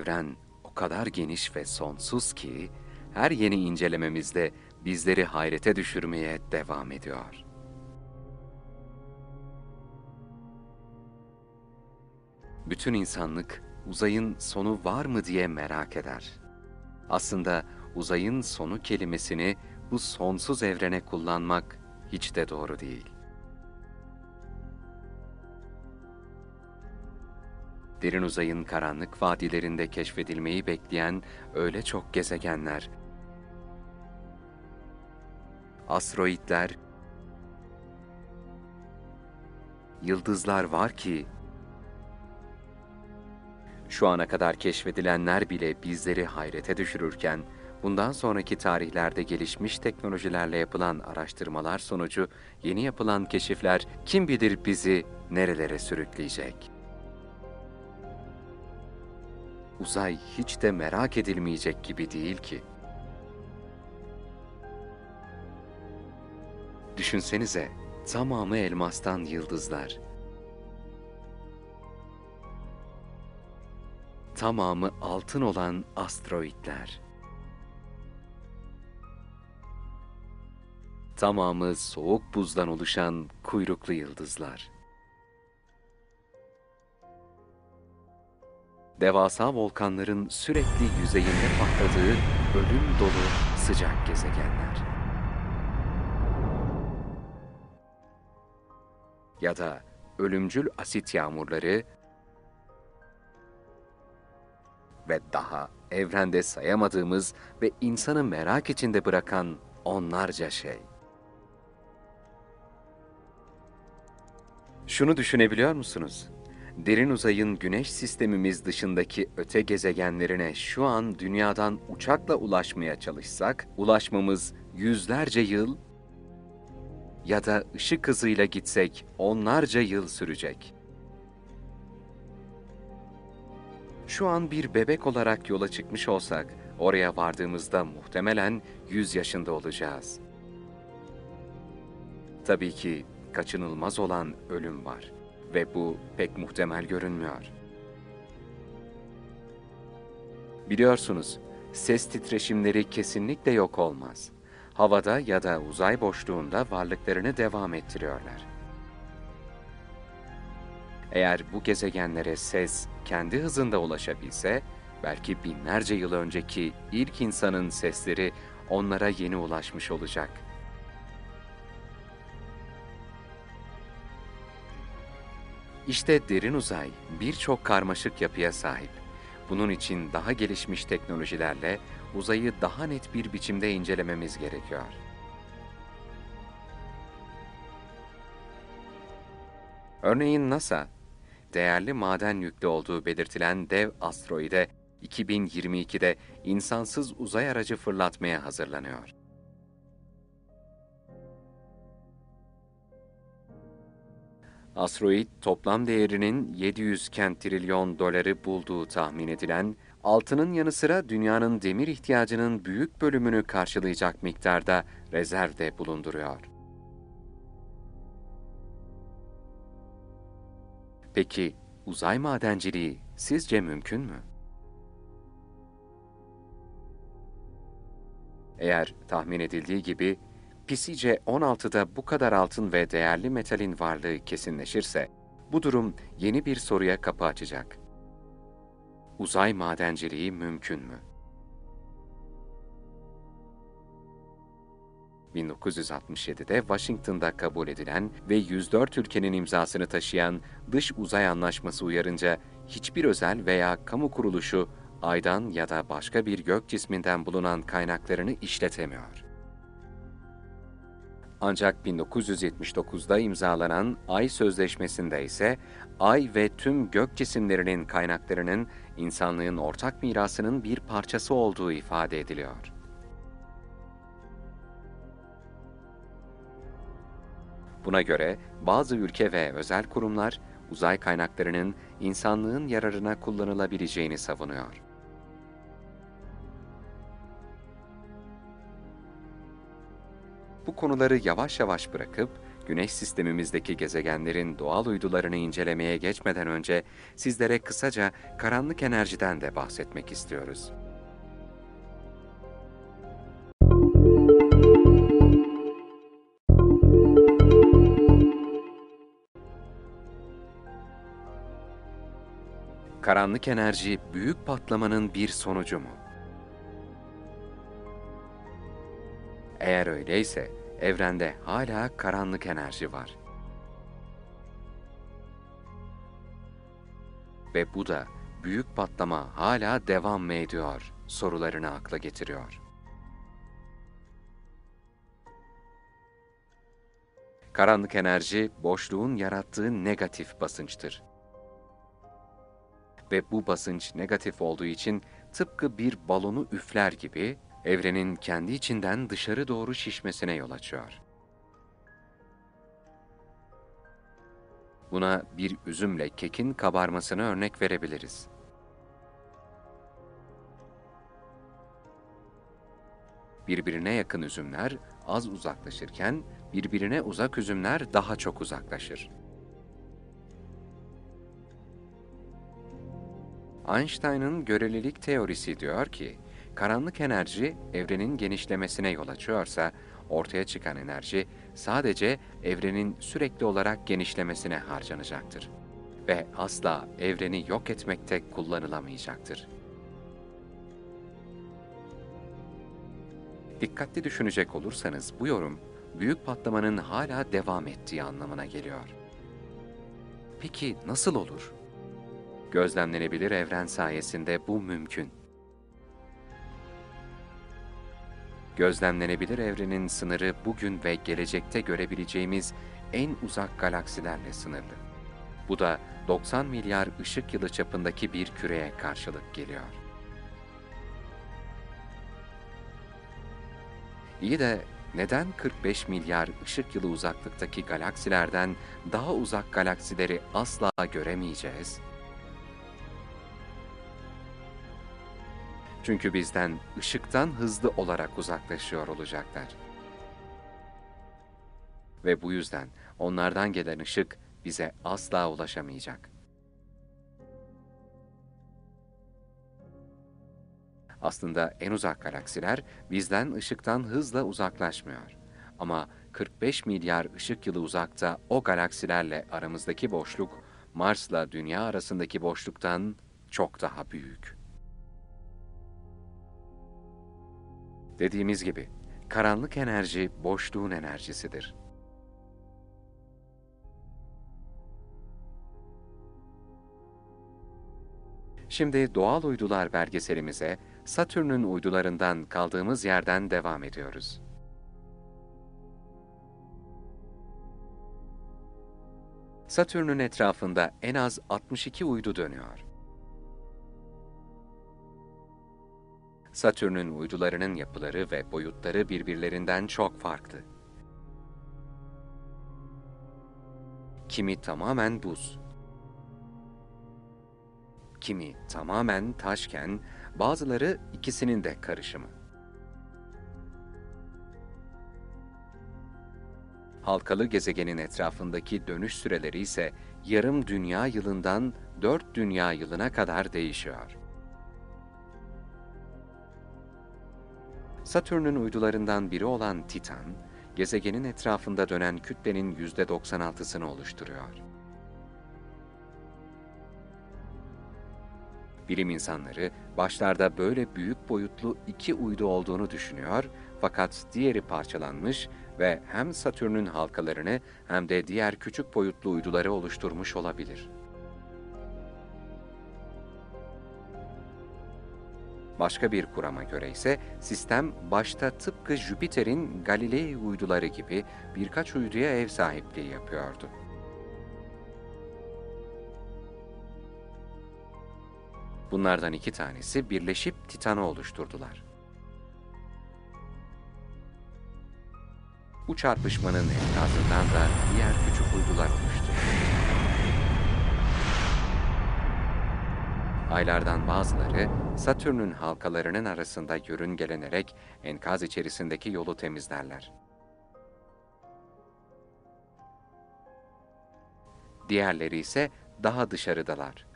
evren o kadar geniş ve sonsuz ki, her yeni incelememizde bizleri hayrete düşürmeye devam ediyor. Bütün insanlık uzayın sonu var mı diye merak eder. Aslında uzayın sonu kelimesini bu sonsuz evrene kullanmak hiç de doğru değil. Derin uzayın karanlık vadilerinde keşfedilmeyi bekleyen öyle çok gezegenler, asteroidler, yıldızlar var ki şu ana kadar keşfedilenler bile bizleri hayrete düşürürken, bundan sonraki tarihlerde gelişmiş teknolojilerle yapılan araştırmalar sonucu yeni yapılan keşifler kim bilir bizi nerelere sürükleyecek. Uzay hiç de merak edilmeyecek gibi değil ki. Düşünsenize, tamamı elmastan yıldızlar. Tamamı altın olan asteroidler. Tamamı soğuk buzdan oluşan kuyruklu yıldızlar. Devasa volkanların sürekli yüzeyinde patladığı ölüm dolu sıcak gezegenler. Ya da ölümcül asit yağmurları ve daha evrende sayamadığımız ve insanı merak içinde bırakan onlarca şey. Şunu düşünebiliyor musunuz? Derin uzayın güneş sistemimiz dışındaki öte gezegenlerine şu an dünyadan uçakla ulaşmaya çalışsak, ulaşmamız yüzlerce yıl ya da ışık hızıyla gitsek onlarca yıl sürecek. Şu an bir bebek olarak yola çıkmış olsak, oraya vardığımızda muhtemelen 100 yaşında olacağız. Tabii ki kaçınılmaz olan ölüm var ve bu pek muhtemel görünmüyor. Biliyorsunuz, ses titreşimleri kesinlikle yok olmaz. Havada ya da uzay boşluğunda varlıklarını devam ettiriyorlar. Eğer bu gezegenlere ses kendi hızında ulaşabilse, belki binlerce yıl önceki ilk insanın sesleri onlara yeni ulaşmış olacak. İşte derin uzay birçok karmaşık yapıya sahip. Bunun için daha gelişmiş teknolojilerle uzayı daha net bir biçimde incelememiz gerekiyor. Örneğin NASA, değerli maden yüklü olduğu belirtilen dev asteroide 2022'de insansız uzay aracı fırlatmaya hazırlanıyor. Asteroid toplam değerinin 700 kent trilyon doları bulduğu tahmin edilen, altının yanı sıra dünyanın demir ihtiyacının büyük bölümünü karşılayacak miktarda rezervde bulunduruyor. Peki uzay madenciliği sizce mümkün mü? Eğer tahmin edildiği gibi Pisice 16'da bu kadar altın ve değerli metalin varlığı kesinleşirse, bu durum yeni bir soruya kapı açacak. Uzay madenciliği mümkün mü? 1967'de Washington'da kabul edilen ve 104 ülkenin imzasını taşıyan Dış Uzay Anlaşması uyarınca hiçbir özel veya kamu kuruluşu aydan ya da başka bir gök cisminden bulunan kaynaklarını işletemiyor. Ancak 1979'da imzalanan Ay Sözleşmesi'nde ise Ay ve tüm gök cisimlerinin kaynaklarının insanlığın ortak mirasının bir parçası olduğu ifade ediliyor. Buna göre bazı ülke ve özel kurumlar uzay kaynaklarının insanlığın yararına kullanılabileceğini savunuyor. Konuları yavaş yavaş bırakıp Güneş sistemimizdeki gezegenlerin doğal uydularını incelemeye geçmeden önce sizlere kısaca karanlık enerjiden de bahsetmek istiyoruz. Karanlık enerji büyük patlamanın bir sonucu mu? Eğer öyleyse evrende hala karanlık enerji var. Ve bu da büyük patlama hala devam mı ediyor sorularını akla getiriyor. Karanlık enerji boşluğun yarattığı negatif basınçtır. Ve bu basınç negatif olduğu için tıpkı bir balonu üfler gibi evrenin kendi içinden dışarı doğru şişmesine yol açıyor. Buna bir üzümle kekin kabarmasını örnek verebiliriz. Birbirine yakın üzümler az uzaklaşırken birbirine uzak üzümler daha çok uzaklaşır. Einstein'ın görelilik teorisi diyor ki, karanlık enerji evrenin genişlemesine yol açıyorsa, ortaya çıkan enerji sadece evrenin sürekli olarak genişlemesine harcanacaktır ve asla evreni yok etmekte kullanılamayacaktır. Dikkatli düşünecek olursanız bu yorum büyük patlamanın hala devam ettiği anlamına geliyor. Peki nasıl olur? Gözlemlenebilir evren sayesinde bu mümkün. Gözlemlenebilir evrenin sınırı bugün ve gelecekte görebileceğimiz en uzak galaksilerle sınırlı. Bu da 90 milyar ışık yılı çapındaki bir küreye karşılık geliyor. İyi de neden 45 milyar ışık yılı uzaklıktaki galaksilerden daha uzak galaksileri asla göremeyeceğiz? Çünkü bizden ışıktan hızlı olarak uzaklaşıyor olacaklar. Ve bu yüzden onlardan gelen ışık bize asla ulaşamayacak. Aslında en uzak galaksiler bizden ışıktan hızla uzaklaşmıyor. Ama 45 milyar ışık yılı uzakta o galaksilerle aramızdaki boşluk Mars'la Dünya arasındaki boşluktan çok daha büyük. Dediğimiz gibi, karanlık enerji boşluğun enerjisidir. Şimdi doğal uydular belgeselimize Satürn'ün uydularından kaldığımız yerden devam ediyoruz. Satürn'ün etrafında en az 62 uydu dönüyor. Satürn'ün uydularının yapıları ve boyutları birbirlerinden çok farklı. Kimi tamamen buz, kimi tamamen taşken bazıları ikisinin de karışımı. Halkalı gezegenin etrafındaki dönüş süreleri ise yarım dünya yılından dört dünya yılına kadar değişiyor. Satürn'ün uydularından biri olan Titan, gezegenin etrafında dönen kütlenin %96'sını oluşturuyor. Bilim insanları başlarda böyle büyük boyutlu iki uydu olduğunu düşünüyor fakat diğeri parçalanmış ve hem Satürn'ün halkalarını hem de diğer küçük boyutlu uyduları oluşturmuş olabilir. Başka bir kurama göre ise sistem başta tıpkı Jüpiter'in Galilei uyduları gibi birkaç uyduya ev sahipliği yapıyordu. Bunlardan iki tanesi birleşip Titan'ı oluşturdular. Bu çarpışmanın enkazından da diğer küçük uydular oluştu. Aylardan bazıları Satürn'ün halkalarının arasında yörüngelenerek enkaz içerisindeki yolu temizlerler. Diğerleri ise daha dışarıdalar.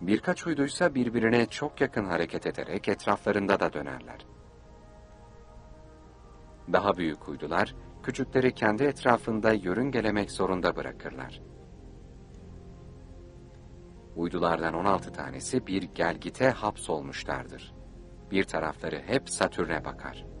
Birkaç uyduysa birbirine çok yakın hareket ederek etraflarında da dönerler. Daha büyük uydular, küçükleri kendi etrafında yörüngelemek zorunda bırakırlar. Uydulardan 16 tanesi bir gelgite hapsolmuşlardır. Bir tarafları hep Satürn'e bakar.